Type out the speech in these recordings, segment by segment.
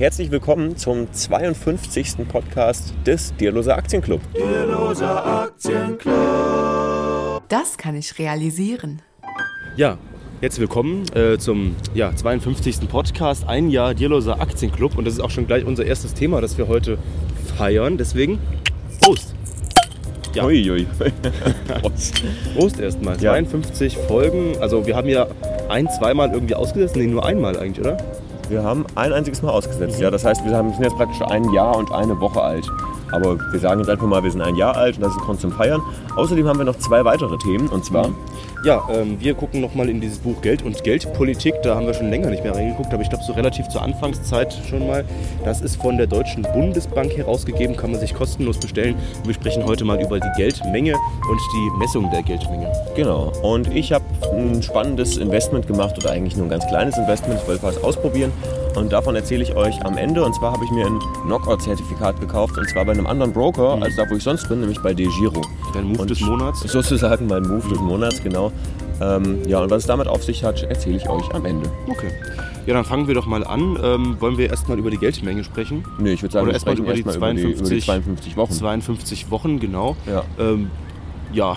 Herzlich willkommen zum 52. Podcast des Dierloser Aktienclub. Dierloser Aktienclub. Das kann ich realisieren. Ja, herzlich willkommen äh, zum ja, 52. Podcast, ein Jahr Dierloser Aktienclub. Und das ist auch schon gleich unser erstes Thema, das wir heute feiern. Deswegen Prost! Ja. Uiui. Prost. Prost erstmal. Ja. 52 Folgen. Also wir haben ja ein, zweimal irgendwie ausgesetzt. Nee, nur einmal eigentlich, oder? Wir haben ein einziges Mal ausgesetzt, ja. Das heißt, wir sind jetzt praktisch ein Jahr und eine Woche alt. Aber wir sagen jetzt einfach mal, wir sind ein Jahr alt und das ist ein Grund zum Feiern. Außerdem haben wir noch zwei weitere Themen und zwar mhm. Ja, ähm, wir gucken nochmal in dieses Buch Geld und Geldpolitik. Da haben wir schon länger nicht mehr reingeguckt, aber ich glaube so relativ zur Anfangszeit schon mal. Das ist von der Deutschen Bundesbank herausgegeben, kann man sich kostenlos bestellen. Wir sprechen heute mal über die Geldmenge und die Messung der Geldmenge. Genau. Und ich habe ein spannendes Investment gemacht oder eigentlich nur ein ganz kleines Investment. Ich wollte was ausprobieren und davon erzähle ich euch am Ende. Und zwar habe ich mir ein Knockout-Zertifikat gekauft und zwar bei einem anderen Broker mhm. als da, wo ich sonst bin, nämlich bei DeGiro. Dein Move und des Monats? Sozusagen mein Move des Monats, genau. Ähm, ja, und was es damit auf sich hat, erzähle ich euch am Ende. Okay. Ja, dann fangen wir doch mal an. Ähm, wollen wir erstmal über die Geldmenge sprechen? Nee, ich würde sagen, Oder erstmal über, erst über die 52 Wochen. 52 Wochen, genau. Ja. Ähm, ja,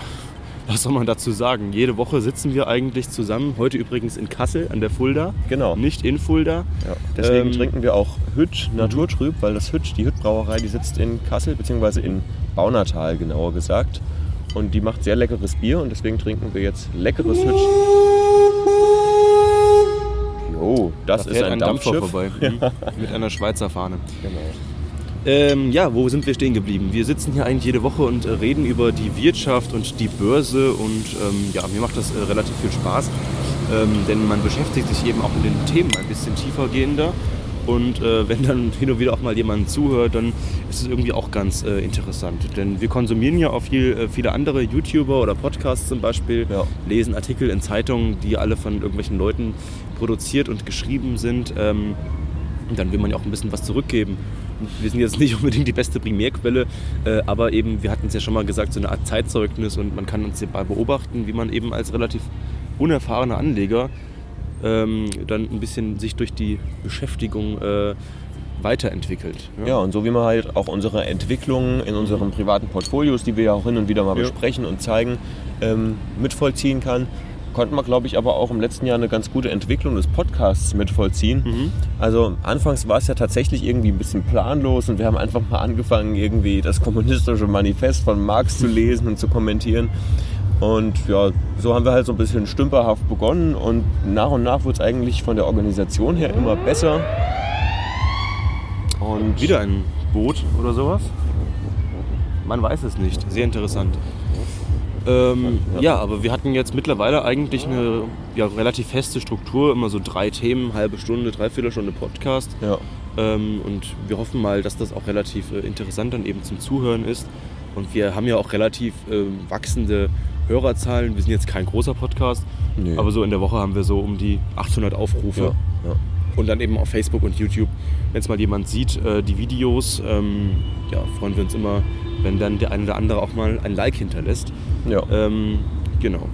was soll man dazu sagen? Jede Woche sitzen wir eigentlich zusammen. Heute übrigens in Kassel an der Fulda. Genau. Nicht in Fulda. Ja. Deswegen ähm, trinken wir auch Hütt Naturtrüb, weil das Hütt, die Hütt-Brauerei, die sitzt in Kassel, beziehungsweise in Baunatal genauer gesagt. Und die macht sehr leckeres Bier und deswegen trinken wir jetzt leckeres Hütt. Jo, das da ist ein, Dampfschiff. vorbei. Mhm. Mit einer Schweizer Fahne. Genau. Ähm, ja, wo sind wir stehen geblieben? Wir sitzen hier eigentlich jede Woche und äh, reden über die Wirtschaft und die Börse und ähm, ja, mir macht das äh, relativ viel Spaß, ähm, denn man beschäftigt sich eben auch mit den Themen ein bisschen tiefergehender und äh, wenn dann hin und wieder auch mal jemand zuhört, dann ist es irgendwie auch ganz äh, interessant. Denn wir konsumieren ja auch viel, äh, viele andere YouTuber oder Podcasts zum Beispiel, ja. lesen Artikel in Zeitungen, die alle von irgendwelchen Leuten produziert und geschrieben sind. Ähm, und dann will man ja auch ein bisschen was zurückgeben wir sind jetzt nicht unbedingt die beste Primärquelle, äh, aber eben, wir hatten es ja schon mal gesagt, so eine Art Zeitzeugnis und man kann uns dabei beobachten, wie man eben als relativ unerfahrener Anleger ähm, dann ein bisschen sich durch die Beschäftigung äh, weiterentwickelt. Ja. ja. und so wie man halt auch unsere Entwicklung in unseren privaten Portfolios, die wir ja auch hin und wieder mal ja. besprechen und zeigen, ähm, mitvollziehen kann, konnten wir, glaube ich, aber auch im letzten Jahr eine ganz gute Entwicklung des Podcasts mitvollziehen. Mhm. Also anfangs war es ja tatsächlich irgendwie ein bisschen planlos und wir haben einfach mal angefangen, irgendwie das kommunistische Manifest von Marx zu lesen und zu kommentieren. Und ja, so haben wir halt so ein bisschen stümperhaft begonnen und nach und nach wurde es eigentlich von der Organisation her immer besser. Und wieder ein Boot oder sowas? Man weiß es nicht. Sehr interessant. Ähm, ja, aber wir hatten jetzt mittlerweile eigentlich eine ja, relativ feste Struktur, immer so drei Themen, halbe Stunde, dreiviertel Stunde Podcast. Ja. Ähm, und wir hoffen mal, dass das auch relativ äh, interessant dann eben zum Zuhören ist. Und wir haben ja auch relativ äh, wachsende Hörerzahlen. Wir sind jetzt kein großer Podcast, nee. aber so in der Woche haben wir so um die 800 Aufrufe. Ja, ja. Und dann eben auf Facebook und YouTube, wenn es mal jemand sieht, äh, die Videos, ähm, ja, freuen wir uns immer, wenn dann der eine oder andere auch mal ein Like hinterlässt. Ja. Ähm, genau.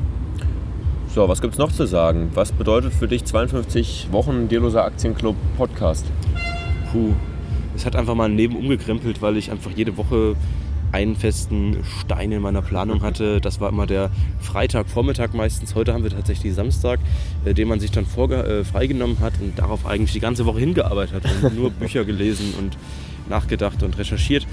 So, was gibt es noch zu sagen? Was bedeutet für dich 52 Wochen Dierloser Aktienclub Podcast? Puh, es hat einfach mal ein Leben umgekrempelt, weil ich einfach jede Woche einen festen Stein in meiner Planung hatte. Das war immer der Freitagvormittag meistens. Heute haben wir tatsächlich Samstag, äh, den man sich dann äh, freigenommen hat und darauf eigentlich die ganze Woche hingearbeitet hat und nur Bücher gelesen und nachgedacht und recherchiert.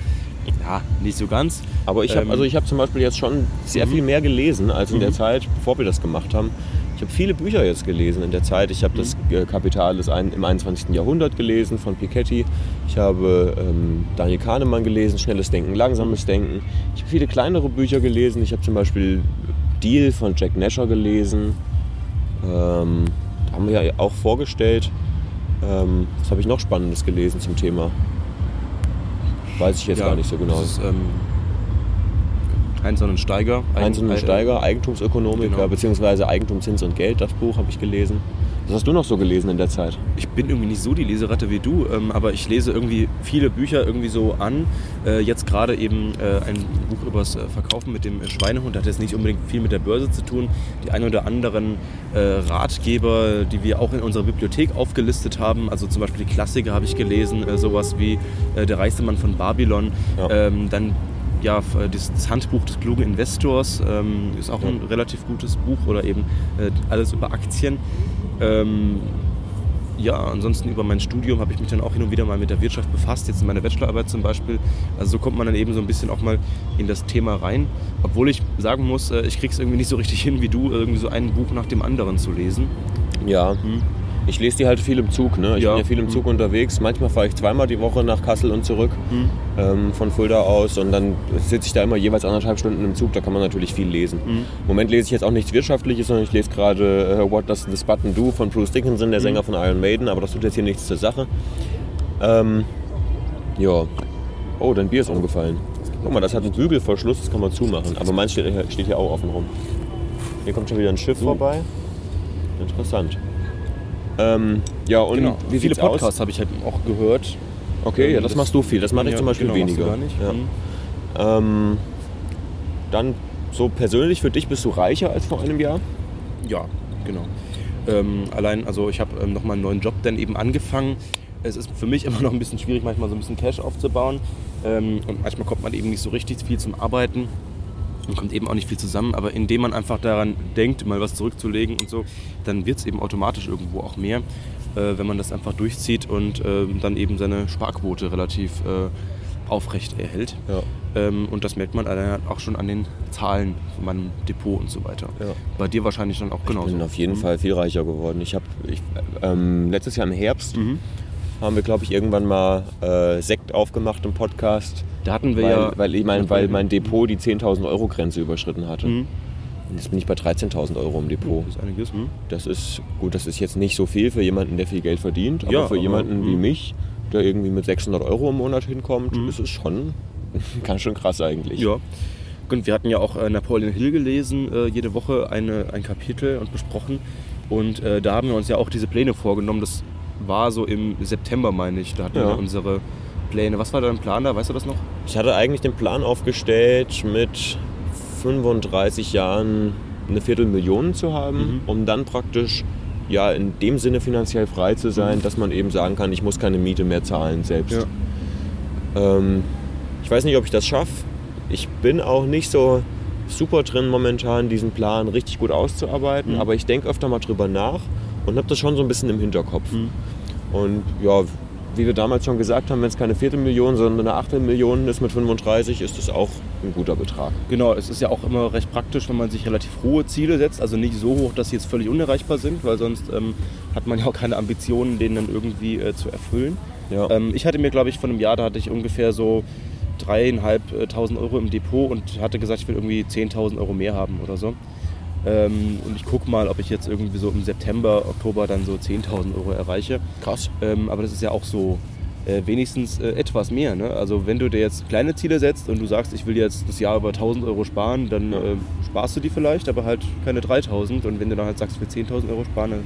Ja, nicht so ganz. Aber ich habe ähm, also hab zum Beispiel jetzt schon sehr mhm. viel mehr gelesen als in der mhm. Zeit, bevor wir das gemacht haben. Ich habe viele Bücher jetzt gelesen in der Zeit. Ich habe mhm. das äh, Kapital des ein, im 21. Jahrhundert gelesen von Piketty. Ich habe ähm, Daniel Kahnemann gelesen, Schnelles Denken, Langsames Denken. Ich habe viele kleinere Bücher gelesen. Ich habe zum Beispiel Deal von Jack Nasher gelesen. Ähm, da haben wir ja auch vorgestellt. Ähm, was habe ich noch Spannendes gelesen zum Thema? Weiß ich jetzt ja, gar nicht so genau. Das ist, ähm, Heinz und Steiger. Heinz und Steiger, Eigentumsökonomik, genau. beziehungsweise Eigentum, Zins und Geld, das Buch habe ich gelesen. Was hast du noch so gelesen in der Zeit? Ich bin irgendwie nicht so die Leseratte wie du, ähm, aber ich lese irgendwie viele Bücher irgendwie so an. Äh, jetzt gerade eben äh, ein Buch übers äh, Verkaufen mit dem Schweinehund. Das hat jetzt nicht unbedingt viel mit der Börse zu tun. Die ein oder anderen äh, Ratgeber, die wir auch in unserer Bibliothek aufgelistet haben, also zum Beispiel die Klassiker habe ich gelesen, äh, sowas wie äh, Der reichste Mann von Babylon. Ja. Ähm, dann ja, das Handbuch des klugen Investors ähm, ist auch ein relativ gutes Buch oder eben äh, alles über Aktien. Ähm, ja, ansonsten über mein Studium habe ich mich dann auch hin und wieder mal mit der Wirtschaft befasst, jetzt in meiner Bachelorarbeit zum Beispiel. Also so kommt man dann eben so ein bisschen auch mal in das Thema rein. Obwohl ich sagen muss, äh, ich kriege es irgendwie nicht so richtig hin wie du, irgendwie so ein Buch nach dem anderen zu lesen. Ja. Ich lese die halt viel im Zug. Ne? Ich Ja. bin ja viel im Zug unterwegs. Manchmal fahre ich zweimal die Woche nach Kassel und zurück ähm, von Fulda aus. Und dann sitze ich da immer jeweils anderthalb Stunden im Zug. Da kann man natürlich viel lesen. Im Moment lese ich jetzt auch nichts Wirtschaftliches, sondern ich lese gerade äh, What Does This Button Do von Bruce Dickinson, der Sänger von Iron Maiden. Aber das tut jetzt hier nichts zur Sache. Ähm, ja. Oh, dein Bier ist umgefallen. Guck mal, das hat einen Bügelverschluss, das kann man zumachen. Aber meins steht, hier- steht hier auch offen rum. Hier kommt schon wieder ein Schiff vorbei. Interessant. Ähm, ja, und Genau. wie Viele? Podcasts habe ich halt auch gehört. Okay, ja, Ähm, das, machst du viel. Das mache ich Ja, zum Beispiel genau, weniger. Gar nicht. Ja. Mhm. Ähm, dann so persönlich für dich bist du reicher als vor einem Jahr? Ja, genau. Ähm, allein, also ich habe ähm, nochmal einen neuen Job dann eben angefangen. Es ist für mich immer noch ein bisschen schwierig, manchmal so ein bisschen Cash aufzubauen. Ähm, und manchmal kommt man eben nicht so richtig viel zum Arbeiten und kommt eben auch nicht viel zusammen. Aber indem man einfach daran denkt, mal was zurückzulegen und so, dann wird es eben automatisch irgendwo auch mehr, äh, wenn man das einfach durchzieht und ähm, dann eben seine Sparquote relativ äh, aufrecht erhält. Ja. Ähm, und das merkt man auch schon an den Zahlen von meinem Depot und so weiter. Ja. Bei dir wahrscheinlich dann auch genauso. Ich bin auf jeden Mhm. Fall viel reicher geworden. Ich habe ähm, letztes Jahr im Herbst Mhm. haben wir, glaube ich, irgendwann mal äh, Sekt aufgemacht im Podcast. Da hatten wir Weil, ja. weil, ich mein, weil mein Depot die 10.000 Euro Grenze überschritten hatte. Mhm. Und jetzt bin ich bei 13.000 Euro im Depot. Das ist einiges. Mhm. Das ist gut, das ist jetzt nicht so viel für jemanden, der viel Geld verdient, aber Ja, für aber, jemanden wie mhm. mich, der irgendwie mit 600 Euro im Monat hinkommt, Mhm. ist es schon ganz schön krass eigentlich. Ja. Und wir hatten ja auch äh, Napoleon Hill gelesen, äh, jede Woche eine, ein Kapitel und besprochen. Und äh, da haben wir uns ja auch diese Pläne vorgenommen. Das war so im September, meine ich. Da hatten Ja. wir unsere Pläne. Was war dein Plan da? Weißt du das noch? Ich hatte eigentlich den Plan aufgestellt, mit 35 Jahren eine Viertelmillion zu haben, Mhm. um dann praktisch ja in dem Sinne finanziell frei zu sein, dass man eben sagen kann, ich muss keine Miete mehr zahlen selbst. Ähm, ich weiß nicht, ob ich das schaffe. Ich bin auch nicht so super drin momentan, diesen Plan richtig gut auszuarbeiten, Mhm. aber ich denke öfter mal drüber nach und habe das schon so ein bisschen im Hinterkopf. Mhm. Und ja, wie wir damals schon gesagt haben, wenn es keine Viertelmillion, sondern eine Achtelmillion ist mit 35, ist das auch ein guter Betrag. Genau, es ist ja auch immer recht praktisch, wenn man sich relativ hohe Ziele setzt. Also nicht so hoch, dass sie jetzt völlig unerreichbar sind, weil sonst ähm, hat man ja auch keine Ambitionen, denen dann irgendwie äh, zu erfüllen. Ja. Ähm, ich hatte mir, glaube ich, von einem Jahr, da hatte ich ungefähr so dreieinhalbtausend Euro im Depot und hatte gesagt, ich will irgendwie 10.000 Euro mehr haben oder so. Ähm, und ich gucke mal, ob ich jetzt irgendwie so im September, Oktober dann so 10.000 Euro erreiche. Krass. Ähm, aber das ist ja auch so äh, wenigstens äh, etwas mehr. Ne? Also wenn du dir jetzt kleine Ziele setzt und du sagst, ich will jetzt das Jahr über 1000 Euro sparen, dann Ja. äh, sparst du die vielleicht, aber halt keine 3000. Und wenn du dann halt sagst, ich will 10.000 Euro sparen, dann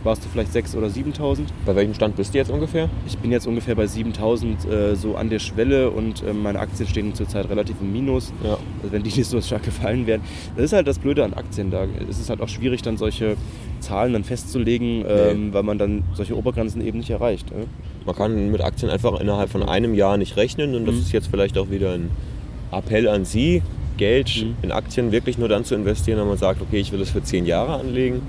sparst du vielleicht 6.000 oder 7.000. Bei welchem Stand bist du jetzt ungefähr? Ich bin jetzt ungefähr bei 7.000 äh, so an der Schwelle und äh, meine Aktien stehen zurzeit relativ im Minus. Ja. Also wenn die nicht so stark gefallen wären. Das ist halt das Blöde an Aktien. Da es ist halt auch schwierig, dann solche Zahlen dann festzulegen, ähm, weil man dann solche Obergrenzen eben nicht erreicht. Ne? Man kann mit Aktien einfach innerhalb von einem Jahr nicht rechnen und das Mhm. ist jetzt vielleicht auch wieder ein Appell an Sie, Geld Mhm. in Aktien wirklich nur dann zu investieren, wenn man sagt, okay, ich will es für zehn Jahre anlegen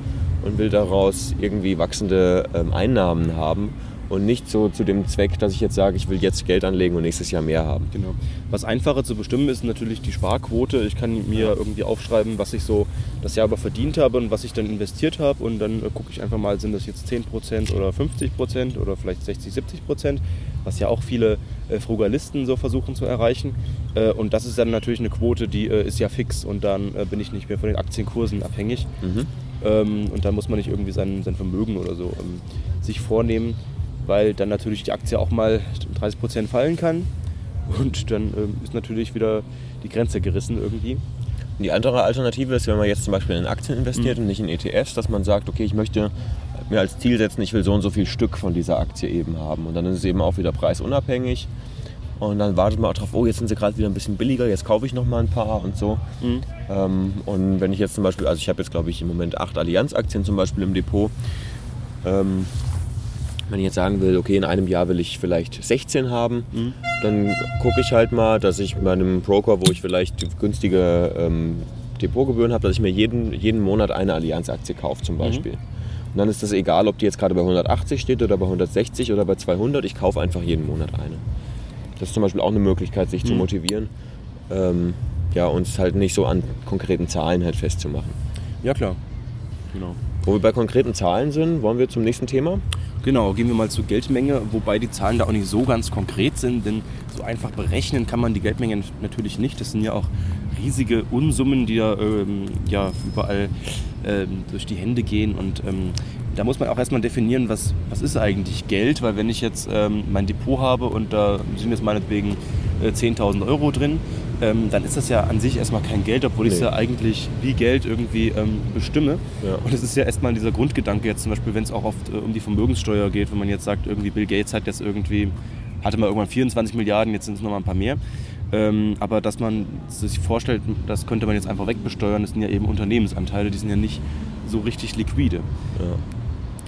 und will daraus irgendwie wachsende ähm, Einnahmen haben und nicht so zu dem Zweck, dass ich jetzt sage, ich will jetzt Geld anlegen und nächstes Jahr mehr haben. Genau. Was einfacher zu bestimmen ist natürlich die Sparquote. Ich kann mir irgendwie aufschreiben, was ich so das Jahr über verdient habe und was ich dann investiert habe. Und dann äh, gucke ich einfach mal, sind das jetzt 10% oder 50% oder vielleicht 60, 70%, was ja auch viele äh, Frugalisten so versuchen zu erreichen. Äh, und das ist dann natürlich eine Quote, die äh, ist ja fix und dann äh, bin ich nicht mehr von den Aktienkursen abhängig. Mhm. Ähm, und da muss man nicht irgendwie sein, sein Vermögen oder so ähm, sich vornehmen, weil dann natürlich die Aktie auch mal 30% fallen kann. Und dann ähm, ist natürlich wieder die Grenze gerissen irgendwie. Die andere Alternative ist, wenn man jetzt zum Beispiel in Aktien investiert Mhm. und nicht in ETFs, dass man sagt, okay, ich möchte mir als Ziel setzen, ich will so und so viel Stück von dieser Aktie eben haben. Und dann ist es eben auch wieder preisunabhängig. Und dann wartet man auch drauf, oh, jetzt sind sie gerade wieder ein bisschen billiger, jetzt kaufe ich noch mal ein paar und so. Mhm. Ähm, und wenn ich jetzt zum Beispiel, also ich habe jetzt glaube ich im Moment acht Allianz-Aktien zum Beispiel im Depot. Ähm, wenn ich jetzt sagen will, okay, in einem Jahr will ich vielleicht 16 haben, mhm. dann gucke ich halt mal, dass ich bei einem Broker, wo ich vielleicht günstige ähm, Depotgebühren habe, dass ich mir jeden, jeden Monat eine Allianz-Aktie kaufe zum mhm. Beispiel. Mhm. Und dann ist das egal, ob die jetzt gerade bei 180 steht oder bei 160 oder bei 200. Ich kaufe einfach jeden Monat eine. Das ist zum Beispiel auch eine Möglichkeit, sich mhm. zu motivieren. Ähm, ja, uns halt nicht so an konkreten Zahlen halt festzumachen. Ja, klar. Genau. Wo wir bei konkreten Zahlen sind, wollen wir zum nächsten Thema? Genau, gehen wir mal zur Geldmenge, wobei die Zahlen da auch nicht so ganz konkret sind, denn so einfach berechnen kann man die Geldmenge natürlich nicht. Das sind ja auch riesige Unsummen, die ja, ähm, ja überall ähm, durch die Hände gehen und ähm, da muss man auch erstmal definieren, was, was ist eigentlich Geld, weil wenn ich jetzt ähm, mein Depot habe und da sind jetzt meinetwegen äh, 10.000 Euro drin, ähm, dann ist das ja an sich erstmal kein Geld, obwohl nee. ich es ja eigentlich wie Geld irgendwie ähm, bestimme. Ja. Und es ist ja erstmal dieser Grundgedanke jetzt zum Beispiel, wenn es auch oft äh, um die Vermögenssteuer geht, wenn man jetzt sagt, irgendwie Bill Gates hat jetzt irgendwie, hatte mal irgendwann 24 Milliarden, jetzt sind es nochmal ein paar mehr. Ähm, aber dass man sich vorstellt, das könnte man jetzt einfach wegbesteuern, das sind ja eben Unternehmensanteile, die sind ja nicht so richtig liquide. Ja.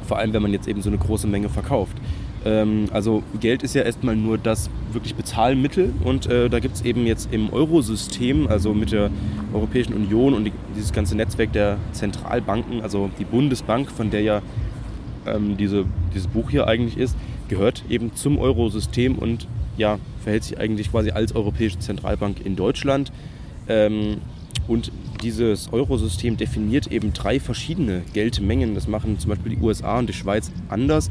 Vor allem, wenn man jetzt eben so eine große Menge verkauft. Ähm, also Geld ist ja erstmal nur das wirklich Bezahlmittel und äh, da gibt es eben jetzt im Eurosystem, also mit der Europäischen Union und die, dieses ganze Netzwerk der Zentralbanken, also die Bundesbank, von der ja ähm, diese, dieses Buch hier eigentlich ist, gehört eben zum Eurosystem und ja, verhält sich eigentlich quasi als Europäische Zentralbank in Deutschland. Ähm, und dieses Eurosystem definiert eben drei verschiedene Geldmengen. Das machen zum Beispiel die USA und die Schweiz anders.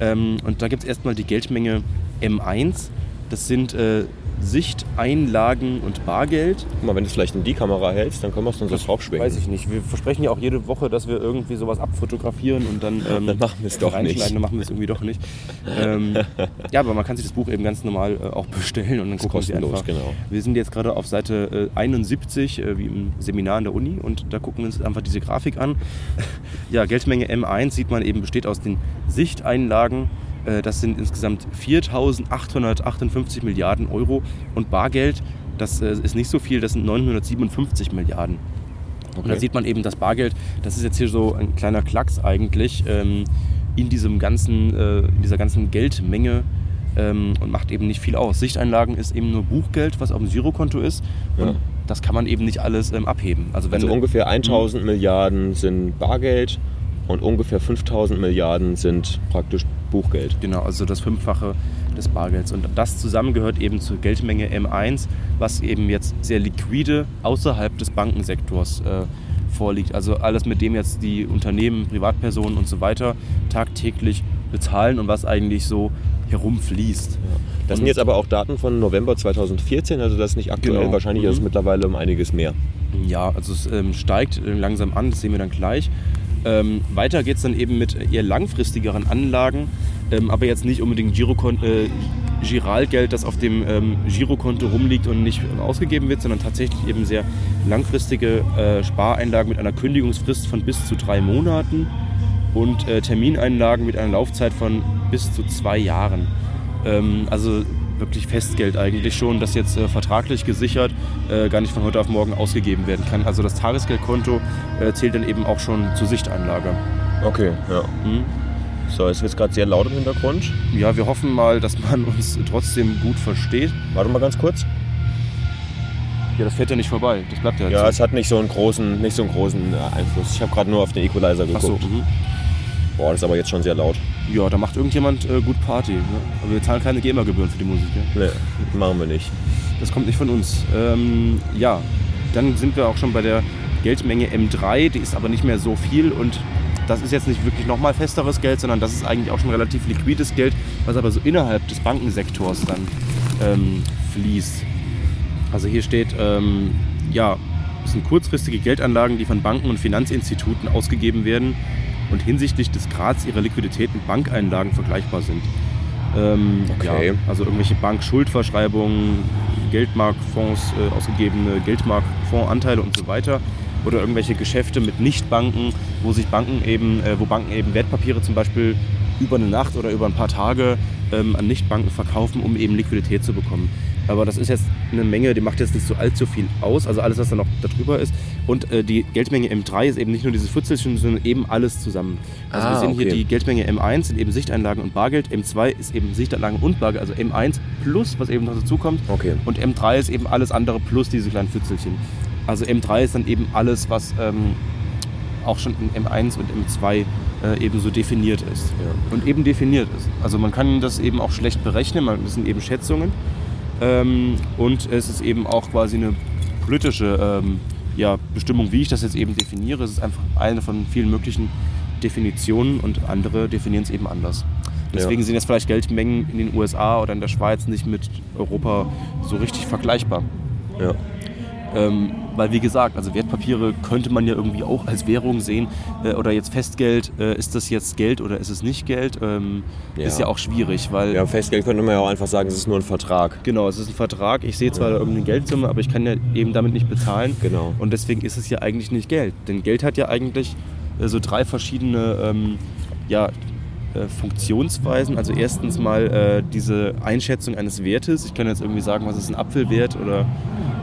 Ähm, und da gibt es erstmal die Geldmenge M1. Das sind äh, Sichteinlagen und Bargeld. Guck mal, wenn du es vielleicht in die Kamera hältst, dann können wir es dann so draufschwenken. Weiß ich nicht. Wir versprechen ja auch jede Woche, dass wir irgendwie sowas abfotografieren und dann, ähm, dann machen wir es doch nicht. Dann machen wir es irgendwie doch nicht. ähm, ja, aber man kann sich das Buch eben ganz normal äh, auch bestellen und dann gucken wir einfach. Genau. Wir sind jetzt gerade auf Seite äh, 71, äh, wie im Seminar an der Uni und da gucken wir uns einfach diese Grafik an. ja, Geldmenge M1 sieht man eben besteht aus den Sichteinlagen das sind insgesamt 4.858 Milliarden Euro und Bargeld, das äh, ist nicht so viel, das sind 957 Milliarden. Okay. Und da sieht man eben das Bargeld, das ist jetzt hier so ein kleiner Klacks eigentlich ähm, in, diesem ganzen, äh, in dieser ganzen Geldmenge ähm, und macht eben nicht viel aus. Sichteinlagen ist eben nur Buchgeld, was auf dem Girokonto ist. Ja. Und das kann man eben nicht alles ähm, abheben. Also, also ungefähr 1000 hm. Milliarden sind Bargeld und ungefähr 5000 Milliarden sind praktisch Buchgeld. Genau, also das Fünffache des Bargelds. Und das zusammen gehört eben zur Geldmenge M1, was eben jetzt sehr liquide außerhalb des Bankensektors äh, vorliegt. Also alles, mit dem jetzt die Unternehmen, Privatpersonen und so weiter tagtäglich bezahlen und was eigentlich so herumfließt. Ja. Das sind jetzt aber auch Daten von November 2014, also das ist nicht aktuell. Genau. Wahrscheinlich mhm. ist es mhm. mittlerweile um einiges mehr. Ja, also es ähm, steigt langsam an, das sehen wir dann gleich. Ähm, weiter geht es dann eben mit eher langfristigeren Anlagen, ähm, aber jetzt nicht unbedingt Girokon äh, Giralgeld, das auf dem ähm, Girokonto rumliegt und nicht ausgegeben wird, sondern tatsächlich eben sehr langfristige äh, Spareinlagen mit einer Kündigungsfrist von bis zu drei Monaten und äh, Termineinlagen mit einer Laufzeit von bis zu zwei Jahren. Ähm, also wirklich Festgeld eigentlich schon, das jetzt äh, vertraglich gesichert äh, gar nicht von heute auf morgen ausgegeben werden kann. Also das Tagesgeldkonto äh, zählt dann eben auch schon zur Sichtanlage. Okay, ja. Mhm. So, es wird gerade sehr laut im Hintergrund. Ja, wir hoffen mal, dass man uns trotzdem gut versteht. Warte mal ganz kurz. Ja, das fährt ja nicht vorbei. Das bleibt ja. Ja, so. es hat nicht so einen großen, nicht so einen großen äh, Einfluss. Ich habe gerade nur auf den Equalizer geguckt. Ach so, mhm. Boah, das ist aber jetzt schon sehr laut. Ja, da macht irgendjemand äh, gut Party. Ne? Aber wir zahlen keine GEMA-Gebühren für die Musik. Ne? Nee, machen wir nicht. Das kommt nicht von uns. Ähm, ja, dann sind wir auch schon bei der Geldmenge M3. Die ist aber nicht mehr so viel und das ist jetzt nicht wirklich nochmal festeres Geld, sondern das ist eigentlich auch schon relativ liquides Geld, was aber so innerhalb des Bankensektors dann ähm, fließt. Also hier steht, ähm, ja, es sind kurzfristige Geldanlagen, die von Banken und Finanzinstituten ausgegeben werden und hinsichtlich des Grads ihrer Liquidität mit Bankeinlagen vergleichbar sind. Ähm, okay. Ja, also irgendwelche Bankschuldverschreibungen, Geldmarktfonds, äh, ausgegebene Geldmarktfondsanteile und so weiter. oder irgendwelche Geschäfte mit Nichtbanken, wo sich Banken eben, äh, wo Banken eben Wertpapiere zum Beispiel über eine Nacht oder über ein paar Tage ähm, an Nichtbanken verkaufen, um eben Liquidität zu bekommen. Aber das ist jetzt eine Menge, die macht jetzt nicht so allzu viel aus, also alles, was da noch darüber ist. Und äh, die Geldmenge M3 ist eben nicht nur dieses Futzelchen, sondern eben alles zusammen. Also Ah, wir sehen okay. hier die Geldmenge M1 sind eben Sichteinlagen und Bargeld, M2 ist eben Sichteinlagen und Bargeld, also M1 plus, was eben noch dazu kommt. Okay. Und M3 ist eben alles andere plus diese kleinen Pfützelchen. Also M3 ist dann eben alles, was ähm, auch schon in M1 und M2 äh, eben so definiert ist. Ja. Und eben definiert ist. Also man kann das eben auch schlecht berechnen, man- das sind eben Schätzungen. Ähm, und es ist eben auch quasi eine politische ähm, ja, Bestimmung, wie ich das jetzt eben definiere. Es ist einfach eine von vielen möglichen Definitionen und andere definieren es eben anders. Deswegen Ja. sind jetzt vielleicht Geldmengen in den USA oder in der Schweiz nicht mit Europa so richtig vergleichbar. Ja. Ähm, weil wie gesagt, also Wertpapiere könnte man ja irgendwie auch als Währung sehen. Äh, oder jetzt Festgeld, äh, ist das jetzt Geld oder ist es nicht Geld? Ähm, Ja. Ist ja auch schwierig, weil ja, Festgeld könnte man ja auch einfach sagen, es ist nur ein Vertrag. genau, es ist ein Vertrag. Ich sehe zwar da irgendeine Geldsumme, aber ich kann ja eben damit nicht bezahlen. Genau. Und deswegen ist es ja eigentlich nicht Geld. Denn Geld hat ja eigentlich äh, so drei verschiedene ähm, ja, äh, Funktionsweisen. Also erstens mal äh, diese Einschätzung eines Wertes. Ich kann jetzt irgendwie sagen, was ist ein Apfel wert oder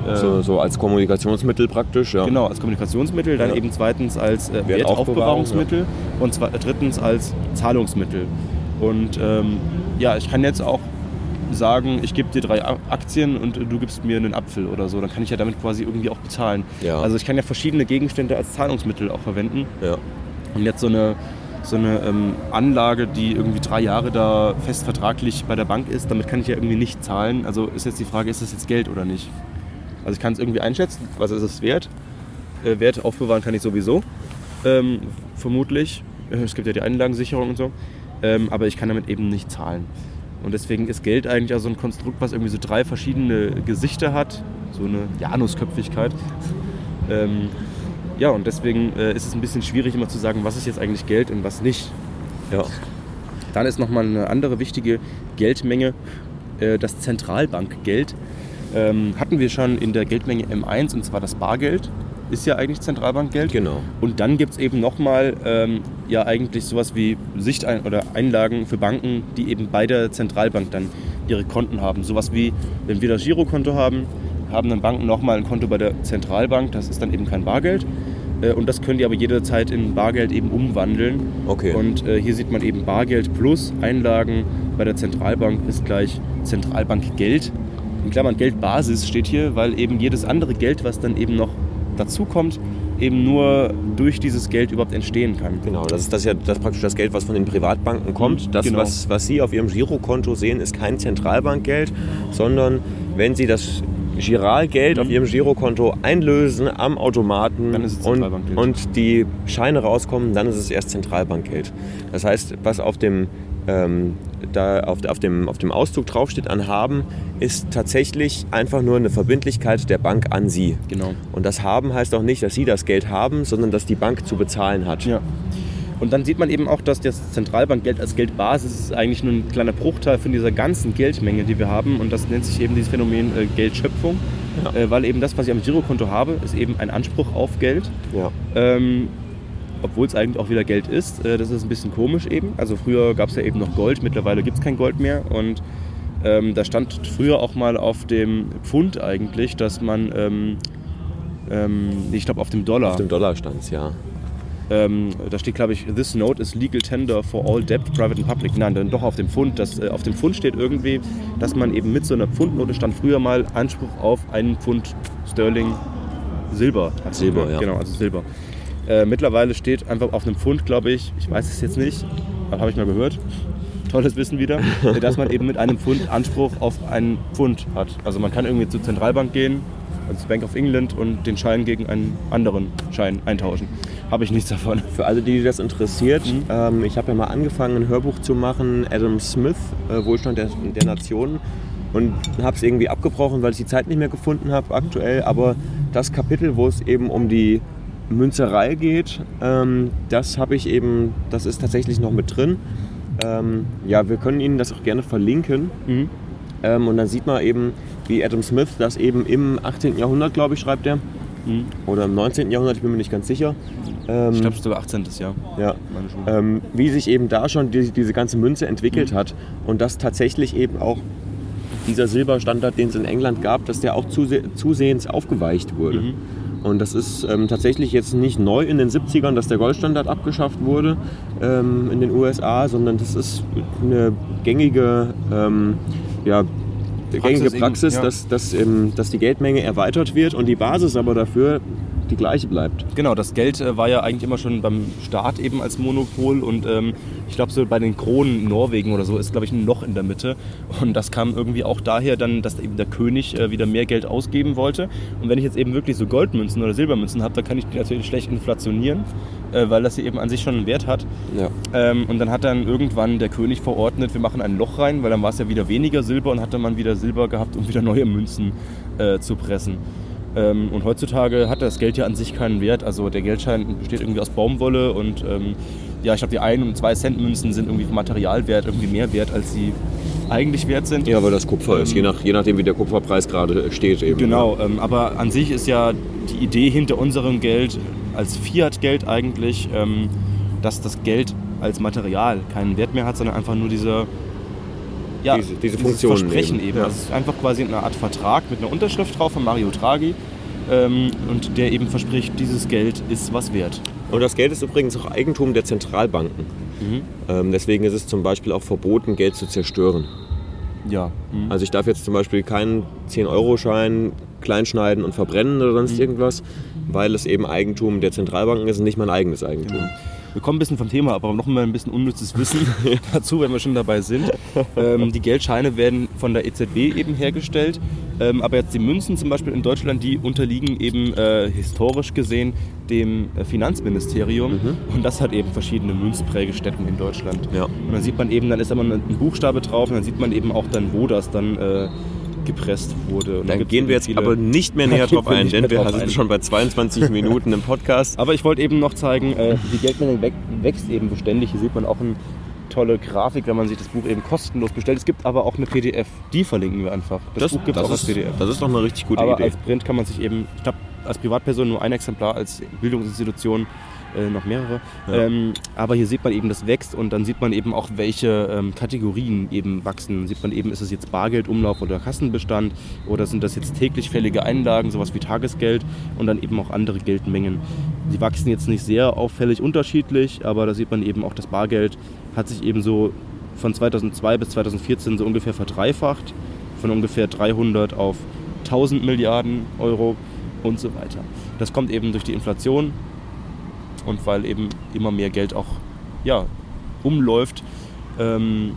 äh, So, so als Kommunikationsmittel praktisch, ja. Genau, als Kommunikationsmittel, dann Ja. eben zweitens als äh, Wertaufbewahrung, Wertaufbewahrungsmittel und zwar, drittens als Zahlungsmittel. Und ähm, ja, ich kann jetzt auch sagen, ich gebe dir drei Aktien und äh, du gibst mir einen Apfel oder so. Dann kann ich ja damit quasi irgendwie auch bezahlen. Ja. Also ich kann ja verschiedene Gegenstände als Zahlungsmittel auch verwenden. Ja. Und jetzt so eine, so eine ähm, Anlage, die irgendwie drei Jahre da fest vertraglich bei der Bank ist, damit kann ich ja irgendwie nicht zahlen. Also ist jetzt die Frage, ist das jetzt Geld oder nicht? Also ich kann es irgendwie einschätzen, was ist es wert? Äh, Wert aufbewahren kann ich sowieso, ähm, vermutlich. Äh, Es gibt ja die Einlagensicherung und so. Ähm, aber ich kann damit eben nicht zahlen. Und deswegen ist Geld eigentlich auch so ein Konstrukt, was irgendwie so drei verschiedene Gesichter hat. So eine Janusköpfigkeit. Ähm, ja, und deswegen äh, ist es ein bisschen schwierig immer zu sagen, was ist jetzt eigentlich Geld und was nicht. ja. Dann ist nochmal eine andere wichtige Geldmenge, äh, das Zentralbankgeld. Ähm, hatten wir schon in der Geldmenge M1 und zwar das Bargeld. Ist ja eigentlich Zentralbankgeld. Genau. Und dann gibt es eben nochmal ähm, ja eigentlich sowas wie Sichtein oder Einlagen für Banken, die eben bei der Zentralbank dann ihre Konten haben. Sowas wie, wenn wir das Girokonto haben, haben dann Banken nochmal ein Konto bei der Zentralbank. Das ist dann eben kein Bargeld. Äh, und das können die aber jederzeit in Bargeld eben umwandeln. Okay. Und äh, hier sieht man eben Bargeld plus Einlagen bei der Zentralbank ist gleich Zentralbankgeld. In Klammern Geldbasis steht hier, weil eben jedes andere Geld, was dann eben noch dazukommt, eben nur durch dieses Geld überhaupt entstehen kann. Genau, das ist das ja das praktisch das Geld, was von den Privatbanken kommt. Das, Genau. was, was Sie auf Ihrem Girokonto sehen, ist kein Zentralbankgeld, sondern wenn Sie das Giralgeld auf Ihrem Girokonto einlösen am Automaten Mhm. Und, und die Scheine rauskommen, dann ist es erst Zentralbankgeld. Das heißt, was auf dem, ähm, da auf, auf, dem, auf dem Auszug draufsteht an Haben, ist tatsächlich einfach nur eine Verbindlichkeit der Bank an Sie. Genau. Und das Haben heißt auch nicht, dass Sie das Geld haben, sondern dass die Bank zu bezahlen hat. Ja. Und dann sieht man eben auch, dass das Zentralbankgeld als Geldbasis ist eigentlich nur ein kleiner Bruchteil von dieser ganzen Geldmenge, die wir haben. Und das nennt sich eben dieses Phänomen äh, Geldschöpfung. Ja. Äh, weil eben das, was ich am Girokonto habe, ist eben ein Anspruch auf Geld. Ja. Ähm, obwohl es eigentlich auch wieder Geld ist. Äh, das ist ein bisschen komisch eben. Also früher gab es ja eben noch Gold, mittlerweile gibt es kein Gold mehr. Und ähm, da stand früher auch mal auf dem Pfund eigentlich, dass man, ähm, ähm, ich glaube auf dem Dollar, Auf dem Dollar stand ja. Ähm, da steht glaube ich, this note is legal tender for all debt, private and public. Nein, dann doch auf dem Pfund. Das, äh, auf dem Pfund steht irgendwie, dass man eben mit so einer Pfundnote stand früher mal Anspruch auf einen Pfund Sterling Silber. hat. Silber, ja. Genau, also Silber. Äh, mittlerweile steht einfach auf einem Pfund, glaube ich, ich weiß es jetzt nicht, habe ich mal gehört. Tolles Wissen wieder, dass man eben mit einem Pfund Anspruch auf einen Pfund hat. Also man kann irgendwie zur Zentralbank gehen, also Bank of England und den Schein gegen einen anderen Schein eintauschen. Habe ich nichts davon. Für alle, die das interessiert, Mhm. ähm, ich habe ja mal angefangen, ein Hörbuch zu machen, Adam Smith, äh, Wohlstand der, der Nationen. Und habe es irgendwie abgebrochen, weil ich die Zeit nicht mehr gefunden habe aktuell. Aber das Kapitel, wo es eben um die Münzerei geht, ähm, das habe ich eben, das ist tatsächlich noch mit drin. Ähm, ja, wir können Ihnen das auch gerne verlinken. Mhm. Ähm, und dann sieht man eben, wie Adam Smith das eben im 18. Jahrhundert, glaube ich, schreibt er, Mhm. oder im 19. Jahrhundert, ich bin mir nicht ganz sicher. Ähm, Ich glaube sogar 18. Jahr. ja. Ähm, wie sich eben da schon die, diese ganze Münze entwickelt Mhm. hat und dass tatsächlich eben auch dieser Silberstandard, den es in England gab, dass der auch zuse zusehends aufgeweicht wurde. Mhm. Und das ist ähm, tatsächlich jetzt nicht neu in den 70ern, dass der Goldstandard abgeschafft wurde ähm, in den USA, sondern das ist eine gängige, ähm, ja, gängige eben, Praxis, ja. dass, dass, ähm, dass die Geldmenge erweitert wird und die Basis aber dafür die gleiche bleibt. Genau, das Geld äh, war ja eigentlich immer schon beim Staat eben als Monopol und ähm, ich glaube so bei den Kronen Norwegen oder so ist glaube ich ein Loch in der Mitte und das kam irgendwie auch daher dann, dass eben der König äh, wieder mehr Geld ausgeben wollte und wenn ich jetzt eben wirklich so Goldmünzen oder Silbermünzen habe, dann kann ich die natürlich schlecht inflationieren, äh, weil das hier eben an sich schon einen Wert hat Ja. ähm, und dann hat dann irgendwann der König verordnet, wir machen ein Loch rein, weil dann war es ja wieder weniger Silber und hatte man wieder Silber gehabt, um wieder neue Münzen äh, zu pressen. Ähm, und heutzutage hat das Geld ja an sich keinen Wert. Also der Geldschein besteht irgendwie aus Baumwolle und ähm, ja, ich glaube, die 1 und 2 Cent Münzen sind irgendwie vom Materialwert irgendwie mehr wert, als sie eigentlich wert sind. Ja, weil das Kupfer ist, Ähm, je, nach, je nachdem wie der Kupferpreis gerade steht eben. Genau, ähm, aber an sich ist ja die Idee hinter unserem Geld als Fiat-Geld eigentlich, ähm, dass das Geld als Material keinen Wert mehr hat, sondern einfach nur diese, ja, Diese- diese Funktion Versprechen eben, eben. ja. Also es ist einfach quasi eine Art Vertrag mit einer Unterschrift drauf von Mario Draghi ähm, und der eben verspricht, dieses Geld ist was wert. Und das Geld ist übrigens auch Eigentum der Zentralbanken. Mhm. Ähm, deswegen ist es zum Beispiel auch verboten, Geld zu zerstören. Ja. Mhm. Also ich darf jetzt zum Beispiel keinen 10-Euro-Schein kleinschneiden und verbrennen oder Mhm. sonst irgendwas, weil es eben Eigentum der Zentralbanken ist und nicht mein eigenes Eigentum. Genau. Wir kommen ein bisschen vom Thema, aber noch mal ein bisschen unnützes Wissen dazu, wenn wir schon dabei sind. Ähm, die Geldscheine werden von der EZB eben hergestellt, ähm, aber jetzt die Münzen zum Beispiel in Deutschland, die unterliegen eben äh, historisch gesehen dem Finanzministerium und das hat eben verschiedene Münzprägestätten in Deutschland. Ja. Und dann sieht man eben, dann ist immer ein Buchstabe drauf und dann sieht man eben auch dann, wo das dann äh, gepresst wurde. Und Da gibt's gehen wir jetzt aber nicht mehr näher drauf ein, denn wir sind schon bei 22 Minuten im Podcast. Aber ich wollte eben noch zeigen, äh, die Geldmenge wäch- wächst eben beständig. Hier sieht man auch eine tolle Grafik, wenn man sich das Buch eben kostenlos bestellt. Es gibt aber auch eine PDF, die verlinken wir einfach. Das, Buch gibt es auch als PDF. das ist doch eine richtig gute aber Idee. als Print kann man sich eben, ich glaube, als Privatperson nur ein Exemplar, als Bildungsinstitution äh, noch mehrere. Ja. Ähm, aber hier sieht man eben, das wächst und dann sieht man eben auch, welche ähm, Kategorien eben wachsen. Sieht man eben, ist es jetzt Bargeldumlauf oder Kassenbestand oder sind das jetzt täglich fällige Einlagen, sowas wie Tagesgeld und dann eben auch andere Geldmengen. Die wachsen jetzt nicht sehr auffällig unterschiedlich, aber da sieht man eben auch, das Bargeld hat sich eben so von 2002 bis 2014 so ungefähr verdreifacht, von ungefähr 300 auf 1000 Milliarden Euro und so weiter. Das kommt eben durch die Inflation und weil eben immer mehr Geld auch ja, umläuft. Ähm,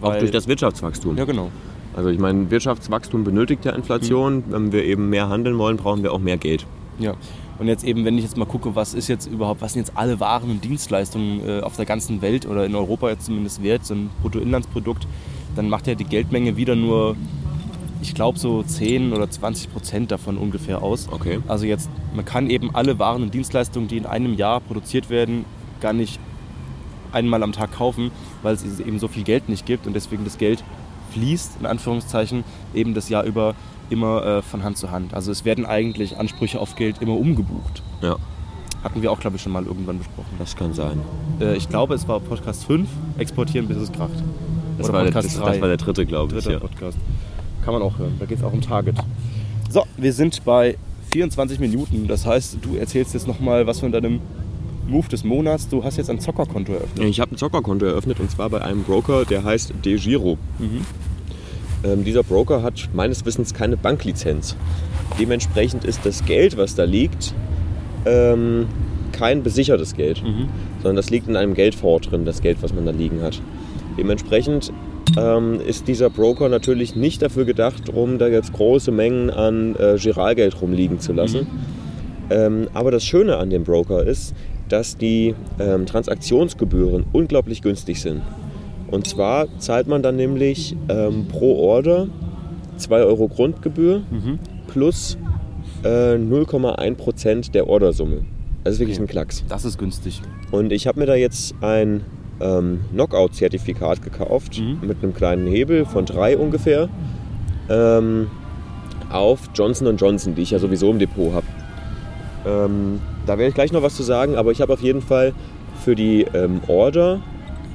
auch durch das Wirtschaftswachstum. Ja, genau. Also ich meine, Wirtschaftswachstum benötigt ja Inflation. Mhm. Wenn wir eben mehr handeln wollen, brauchen wir auch mehr Geld. Ja. Und jetzt eben, wenn ich jetzt mal gucke, was ist jetzt überhaupt, was sind jetzt alle Waren und Dienstleistungen äh, auf der ganzen Welt oder in Europa jetzt zumindest wert, so ein Bruttoinlandsprodukt, dann macht ja die Geldmenge wieder nur, ich glaube, so 10 oder 20 Prozent davon ungefähr aus. Okay. Also jetzt, man kann eben alle Waren und Dienstleistungen, die in einem Jahr produziert werden, gar nicht einmal am Tag kaufen, weil es eben so viel Geld nicht gibt und deswegen das Geld fließt, in Anführungszeichen, eben das Jahr über immer äh, von Hand zu Hand. Also es werden eigentlich Ansprüche auf Geld immer umgebucht. Ja, Hatten wir auch, glaube ich, schon mal irgendwann besprochen. das kann sein. Äh, ich glaube, es war Podcast 5, Exportieren bis es kracht. Das, Oder war der, Podcast das, 3. das war der dritte, glaube ich. Dritter Ja. Podcast. Kann man auch hören. Da geht es auch um Target. So, wir sind bei 24 Minuten. Das heißt, du erzählst jetzt nochmal was von deinem Move des Monats. Du hast jetzt ein Zockerkonto eröffnet. Ich habe ein Zockerkonto eröffnet und zwar bei einem Broker, der heißt DeGiro. Mhm. Ähm, dieser Broker hat meines Wissens keine Banklizenz. Dementsprechend ist das Geld, was da liegt, ähm, kein besichertes Geld, Mhm. sondern das liegt in einem Geldfonds drin, das Geld, was man da liegen hat. Dementsprechend ähm, ist dieser Broker natürlich nicht dafür gedacht, um da jetzt große Mengen an äh, Giralgeld rumliegen zu lassen. Ähm, aber das Schöne an dem Broker ist, dass die ähm, Transaktionsgebühren unglaublich günstig sind. Und zwar zahlt man dann nämlich ähm, pro Order 2 Euro Grundgebühr Mhm. plus äh, 0,1% der Ordersumme. Das ist wirklich Okay. ein Klacks. Das ist günstig. Und ich habe mir da jetzt ein ähm, Knockout-Zertifikat gekauft Mhm. mit einem kleinen Hebel von 3 ungefähr ähm, auf Johnson Johnson, die ich ja sowieso im Depot habe. Ähm, da werde ich gleich noch was zu sagen, aber ich habe auf jeden Fall für die ähm, Order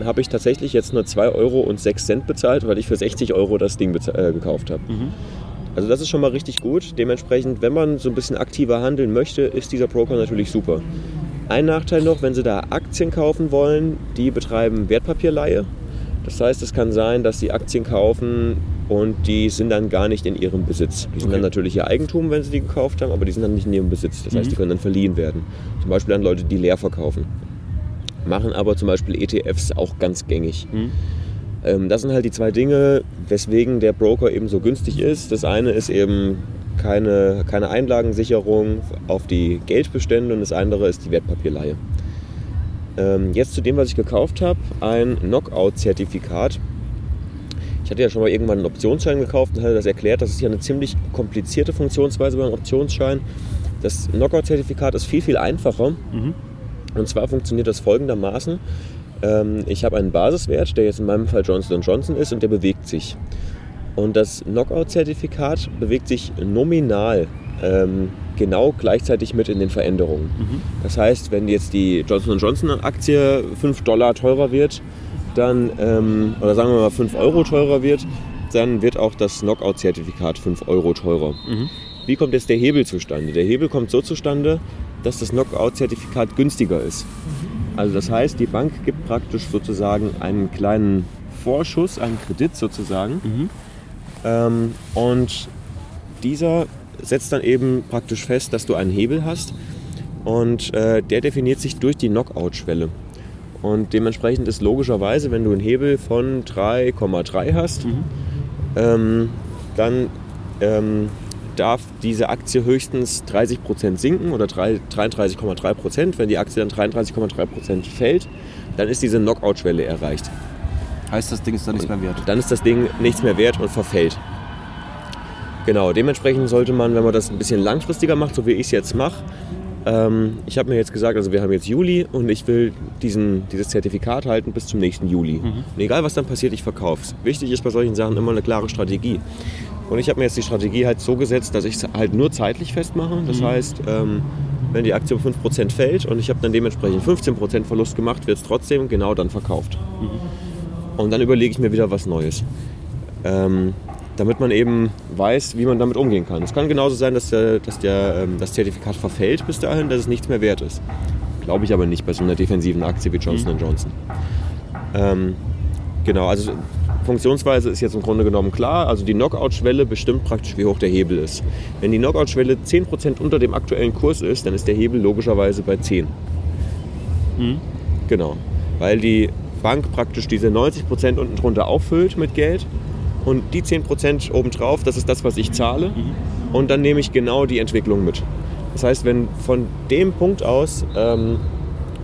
habe ich tatsächlich jetzt nur 2 Euro und 6 Cent bezahlt, weil ich für 60 Euro das Ding äh, gekauft habe. Mhm. Also das ist schon mal richtig gut. Dementsprechend, wenn man so ein bisschen aktiver handeln möchte, ist dieser Broker natürlich super. Ein Nachteil noch, wenn Sie da Aktien kaufen wollen, die betreiben Wertpapierleihe. Das heißt, es kann sein, dass Sie Aktien kaufen und die sind dann gar nicht in Ihrem Besitz. Die sind Okay. dann natürlich Ihr Eigentum, wenn Sie die gekauft haben, aber die sind dann nicht in Ihrem Besitz. Das heißt, Mhm. die können dann verliehen werden. Zum Beispiel an Leute, die leer verkaufen. Machen aber zum Beispiel ETFs auch ganz gängig. Mhm. Ähm, das sind halt die zwei Dinge, weswegen der Broker eben so günstig ist. Das eine ist eben keine, keine Einlagensicherung auf die Geldbestände und das andere ist die Wertpapierleihe. Ähm, jetzt zu dem, was ich gekauft habe, ein Knockout-Zertifikat. Ich hatte ja schon mal irgendwann einen Optionsschein gekauft und hatte das erklärt. Das ist ja eine ziemlich komplizierte Funktionsweise beim Optionsschein. Das Knockout-Zertifikat ist viel, viel einfacher. Mhm. Und zwar funktioniert das folgendermaßen. Ähm, ich habe einen Basiswert, der jetzt in meinem Fall Johnson Johnson ist und der bewegt sich. Und das Knockout-Zertifikat bewegt sich nominal ähm, genau gleichzeitig mit in den Veränderungen. Mhm. Das heißt, wenn jetzt die Johnson Johnson-Aktie 5 Dollar teurer wird, dann, ähm, oder sagen wir mal 5 Euro teurer wird, dann wird auch das Knockout-Zertifikat 5 Euro teurer. Mhm. Wie kommt jetzt der Hebel zustande? Der Hebel kommt so zustande, dass das Knockout-Zertifikat günstiger ist. Also das heißt, die Bank gibt praktisch sozusagen einen kleinen Vorschuss, einen Kredit sozusagen. Ähm, und dieser setzt dann eben praktisch fest, dass du einen Hebel hast. Und äh, der definiert sich durch die Knockout-Schwelle. Und dementsprechend ist logischerweise, wenn du einen Hebel von 3,3 hast, Mhm. ähm, dann ähm, darf diese Aktie höchstens 30% sinken oder drei- 33,3%. Wenn die Aktie dann 33,3% fällt, dann ist diese Knockout-Schwelle erreicht. Heißt, das Ding ist dann nichts mehr wert. Dann ist das Ding nichts mehr wert und verfällt. Genau, dementsprechend sollte man, wenn man das ein bisschen langfristiger macht, so wie ich es jetzt mache, ähm, ich habe mir jetzt gesagt, also wir haben jetzt Juli und ich will diesen, dieses Zertifikat halten bis zum nächsten Juli. Und egal was dann passiert, ich verkaufe es. Wichtig ist bei solchen Sachen immer eine klare Strategie. Und ich habe mir jetzt die Strategie halt so gesetzt, dass ich es halt nur zeitlich festmache. Das heißt, ähm, wenn die Aktie um 5% fällt und ich habe dann dementsprechend 15% Verlust gemacht, wird es trotzdem genau dann verkauft. Und dann überlege ich mir wieder was Neues. Ähm, damit man eben weiß, wie man damit umgehen kann. Es kann genauso sein, dass, der, dass der, ähm, das Zertifikat verfällt bis dahin, dass es nichts mehr wert ist. Glaube ich aber nicht bei so einer defensiven Aktie wie Johnson Johnson. Ähm, genau, also Funktionsweise ist jetzt im Grunde genommen klar. Also die Knockout-Schwelle bestimmt praktisch, wie hoch der Hebel ist. Wenn die Knockout-Schwelle 10% unter dem aktuellen Kurs ist, dann ist der Hebel logischerweise bei 10. Mhm. Genau. Weil die Bank praktisch diese 90% unten drunter auffüllt mit Geld und die 10% obendrauf, das ist das, was ich zahle. Und dann nehme ich genau die Entwicklung mit. Das heißt, wenn von dem Punkt aus ähm,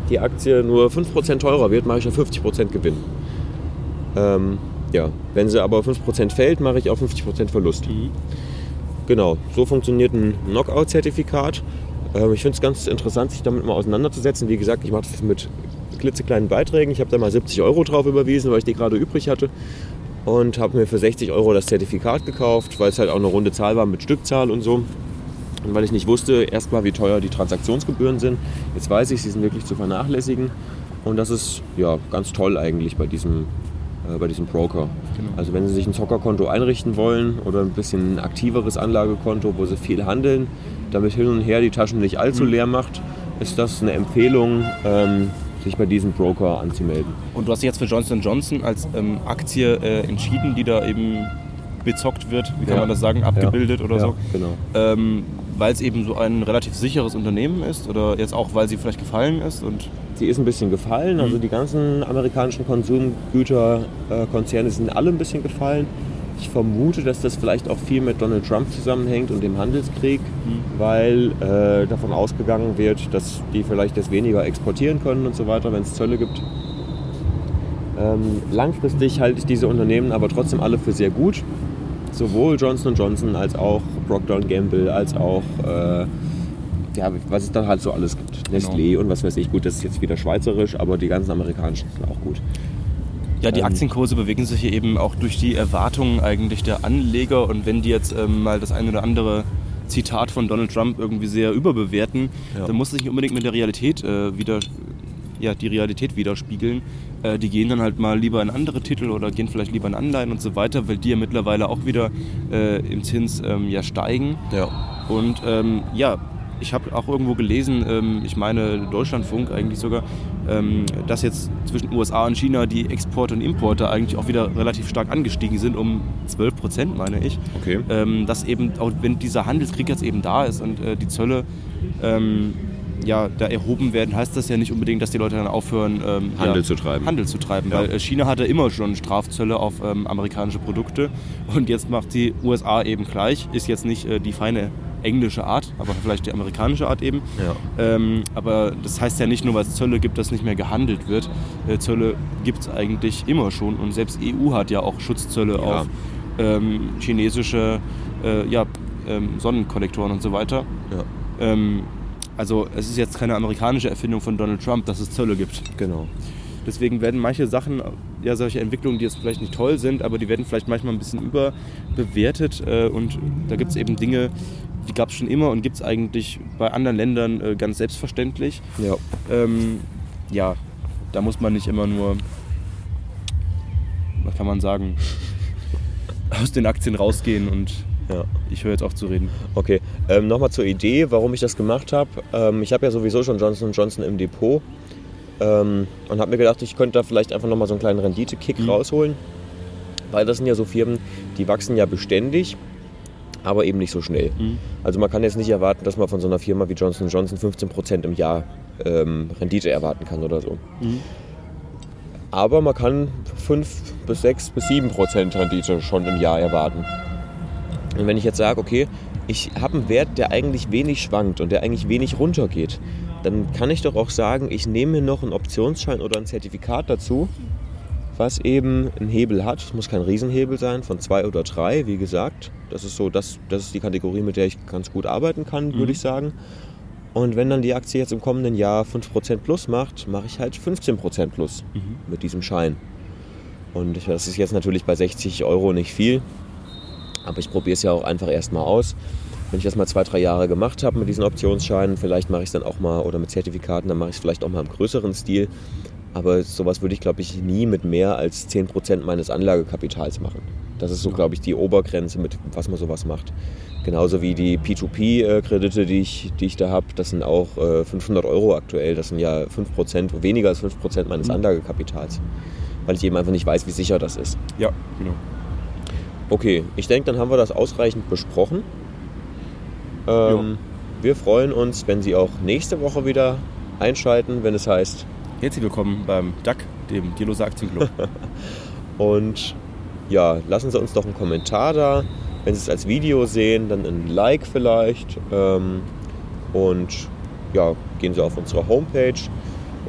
die Aktie nur 5% teurer wird, mache ich ja 50% Gewinn. Ähm, ja, wenn sie aber 5% fällt, mache ich auch 50% Verlust. Genau, so funktioniert ein Knockout-Zertifikat. Ähm, ich finde es ganz interessant, sich damit mal auseinanderzusetzen. Wie gesagt, ich mache das mit klitzekleinen Beiträgen. Ich habe da mal 70 Euro drauf überwiesen, weil ich die gerade übrig hatte. Und habe mir für 60 Euro das Zertifikat gekauft, weil es halt auch eine runde Zahl war mit Stückzahl und so. Und weil ich nicht wusste, erstmal wie teuer die Transaktionsgebühren sind. Jetzt weiß ich, sie sind wirklich zu vernachlässigen. Und das ist ja ganz toll eigentlich bei diesem, äh, bei diesem Broker. Also wenn Sie sich ein Zockerkonto einrichten wollen oder ein bisschen ein aktiveres Anlagekonto, wo Sie viel handeln, damit hin und her die Taschen nicht allzu leer macht, ist das eine Empfehlung, ähm, sich bei diesem Broker anzumelden. Und du hast dich jetzt für Johnson Johnson als ähm, Aktie äh, entschieden, die da eben bezockt wird, wie kann Ja. man das sagen, abgebildet oder ja, so. Genau. Ähm, weil es eben so ein relativ sicheres Unternehmen ist oder jetzt auch, weil sie vielleicht gefallen ist und Sie ist ein bisschen gefallen. Also die ganzen amerikanischen Konsumgüterkonzerne sind alle ein bisschen gefallen. Ich vermute, dass das vielleicht auch viel mit Donald Trump zusammenhängt und dem Handelskrieg, weil äh, davon ausgegangen wird, dass die vielleicht jetzt weniger exportieren können und so weiter, wenn es Zölle gibt. Ähm, langfristig halte ich diese Unternehmen aber trotzdem alle für sehr gut. Sowohl Johnson Johnson als auch Procter Gamble, als auch äh, ja, was es dann halt so alles gibt. Nestlé und was weiß ich. Gut, das ist jetzt wieder schweizerisch, aber die ganzen amerikanischen sind auch gut. Ja, die Ähm. Aktienkurse bewegen sich hier eben auch durch die Erwartungen eigentlich der Anleger und wenn die jetzt ähm, mal das ein oder andere Zitat von Donald Trump irgendwie sehr überbewerten. Ja. Da muss es nicht unbedingt mit der Realität äh, wieder, ja, die Realität widerspiegeln. Äh, die gehen dann halt mal lieber in andere Titel oder gehen vielleicht lieber in Anleihen und so weiter, weil die ja mittlerweile auch wieder äh, im Zins ähm, ja steigen. Ja. Und ähm, ja, ich habe auch irgendwo gelesen, ähm, ich meine Deutschlandfunk eigentlich sogar, ähm, dass jetzt zwischen USA und China die Exporte und Importe eigentlich auch wieder relativ stark angestiegen sind, um 12 Prozent meine ich. Okay. Ähm, dass eben, auch wenn dieser Handelskrieg jetzt eben da ist und äh, die Zölle ähm, ja, da erhoben werden, heißt das ja nicht unbedingt, dass die Leute dann aufhören, ähm, Handel ja, zu treiben. Handel zu treiben, Ja. weil äh, China hatte immer schon Strafzölle auf ähm, amerikanische Produkte und jetzt macht die USA eben gleich. Ist jetzt nicht äh, die feine englische Art, aber vielleicht die amerikanische Art eben. Ja. Ähm, aber das heißt ja nicht nur, weil es Zölle gibt, dass nicht mehr gehandelt wird. Äh, Zölle gibt es eigentlich immer schon und selbst EU hat ja auch Schutzzölle Ja. auf ähm, chinesische äh, ja, ähm, Sonnenkollektoren und so weiter. Ja. Ähm, also es ist jetzt keine amerikanische Erfindung von Donald Trump, dass es Zölle gibt. Genau. Deswegen werden manche Sachen, ja solche Entwicklungen, die jetzt vielleicht nicht toll sind, aber die werden vielleicht manchmal ein bisschen überbewertet. Äh, und da gibt es eben Dinge, die gab es schon immer und gibt es eigentlich bei anderen Ländern äh, ganz selbstverständlich. Ja. Ähm, ja, da muss man nicht immer nur, was kann man sagen, aus den Aktien rausgehen und Ja. ich höre jetzt auf zu reden. Okay, ähm, nochmal zur Idee, warum ich das gemacht habe. Ähm, ich habe ja sowieso schon Johnson Johnson im Depot ähm, und habe mir gedacht, ich könnte da vielleicht einfach nochmal so einen kleinen Rendite-Kick Mhm. rausholen. Weil das sind ja so Firmen, die wachsen ja beständig, aber eben nicht so schnell. Mhm. Also man kann jetzt nicht erwarten, dass man von so einer Firma wie Johnson Johnson 15% im Jahr ähm, Rendite erwarten kann oder so. Mhm. Aber man kann 5 bis 6 bis 7% Rendite schon im Jahr erwarten. Und wenn ich jetzt sage, okay, ich habe einen Wert, der eigentlich wenig schwankt und der eigentlich wenig runtergeht, dann kann ich doch auch sagen, ich nehme mir noch einen Optionsschein oder ein Zertifikat dazu, was eben einen Hebel hat. Es muss kein Riesenhebel sein, von zwei oder drei, wie gesagt. Das ist so, das, das ist die Kategorie, mit der ich ganz gut arbeiten kann, würde ich sagen. Und wenn dann die Aktie jetzt im kommenden Jahr 5% plus macht, mache ich halt 15% plus mit diesem Schein. Und das ist jetzt natürlich bei 60 Euro nicht viel, aber ich probiere es ja auch einfach erstmal aus. Wenn ich das mal zwei, drei Jahre gemacht habe mit diesen Optionsscheinen, vielleicht mache ich es dann auch mal, oder mit Zertifikaten, dann mache ich es vielleicht auch mal im größeren Stil. Aber sowas würde ich, glaube ich, nie mit mehr als 10% meines Anlagekapitals machen. Das ist so, glaube ich, die Obergrenze, mit was man sowas macht. Genauso wie die P2P-Kredite, die ich, die ich da habe, das sind auch äh, 500 Euro aktuell. Das sind ja 5%, weniger als 5% meines Anlagekapitals. Weil ich eben einfach nicht weiß, wie sicher das ist. Ja, genau. Okay, ich denke, dann haben wir das ausreichend besprochen. Ähm, wir freuen uns, wenn Sie auch nächste Woche wieder einschalten, wenn es heißt. Herzlich willkommen beim DAC, dem Dieloser Aktienclub. Und ja, lassen Sie uns doch einen Kommentar da. Wenn Sie es als Video sehen, dann ein Like vielleicht. Ähm, und ja, gehen Sie auf unsere Homepage.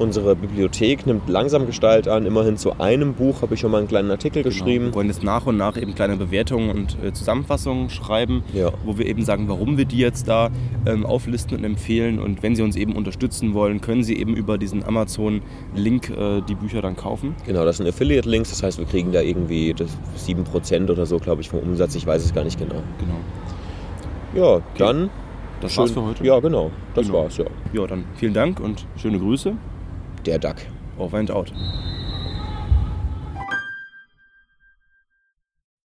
Unsere Bibliothek nimmt langsam Gestalt an. Immerhin zu einem Buch habe ich schon mal einen kleinen Artikel geschrieben. Wir wollen jetzt nach und nach eben kleine Bewertungen und äh, Zusammenfassungen schreiben, Ja. wo wir eben sagen, warum wir die jetzt da ähm, auflisten und empfehlen. Und wenn Sie uns eben unterstützen wollen, können Sie eben über diesen Amazon-Link äh, die Bücher dann kaufen. Genau, das sind Affiliate-Links, das heißt, wir kriegen da irgendwie das 7% oder so, glaube ich, vom Umsatz. Ich weiß es gar nicht genau. Genau. Ja, dann. Das schön- war's für heute. Ja, genau. Das Genau. war's, ja. Ja, dann vielen Dank und schöne Grüße. Der Duck. Auf and out.